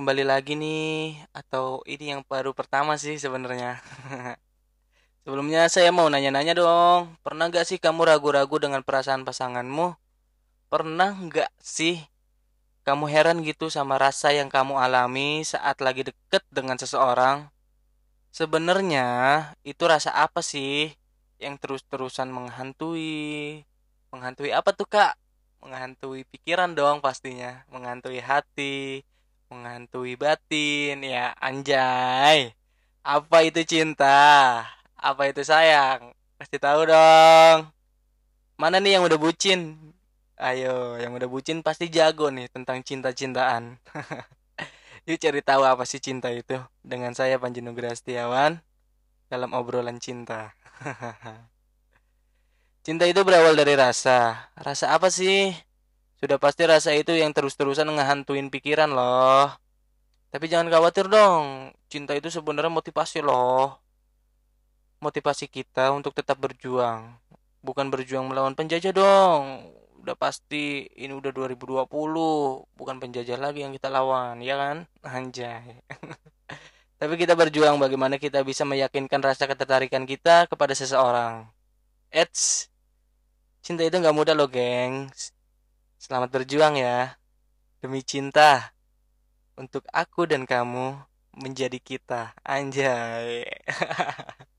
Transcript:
Kembali lagi nih, atau ini yang baru pertama sih sebenarnya. Sebelumnya saya mau nanya-nanya dong, pernah nggak sih kamu ragu-ragu dengan perasaan pasanganmu? Pernah nggak sih kamu heran gitu sama rasa yang kamu alami saat lagi deket dengan seseorang? Sebenarnya itu rasa apa sih yang terus-terusan menghantui? Menghantui apa tuh Kak? Menghantui pikiran dong pastinya, menghantui hati, menghantui batin, ya anjay. Apa itu cinta? Apa itu sayang? Pasti tahu dong. Mana nih yang udah bucin? Ayo, yang udah bucin pasti jago nih tentang cinta-cintaan. Yuk cari tahu apa sih cinta itu dengan saya Panji Nugraha Setiawan dalam obrolan cinta. Cinta itu berawal dari rasa. Rasa apa sih? Sudah pasti rasa itu yang terus-terusan ngehantuin pikiran loh. Tapi jangan khawatir dong. Cinta itu sebenarnya motivasi loh. Motivasi kita untuk tetap berjuang. Bukan berjuang melawan penjajah dong. Udah pasti ini udah 2020, bukan penjajah lagi yang kita lawan, ya kan? Anjay. Tapi kita berjuang bagaimana kita bisa meyakinkan rasa ketertarikan kita kepada seseorang. Eits, cinta itu nggak mudah loh, gengs. Selamat berjuang ya. Demi cinta. Untuk aku dan kamu menjadi kita. Anjay.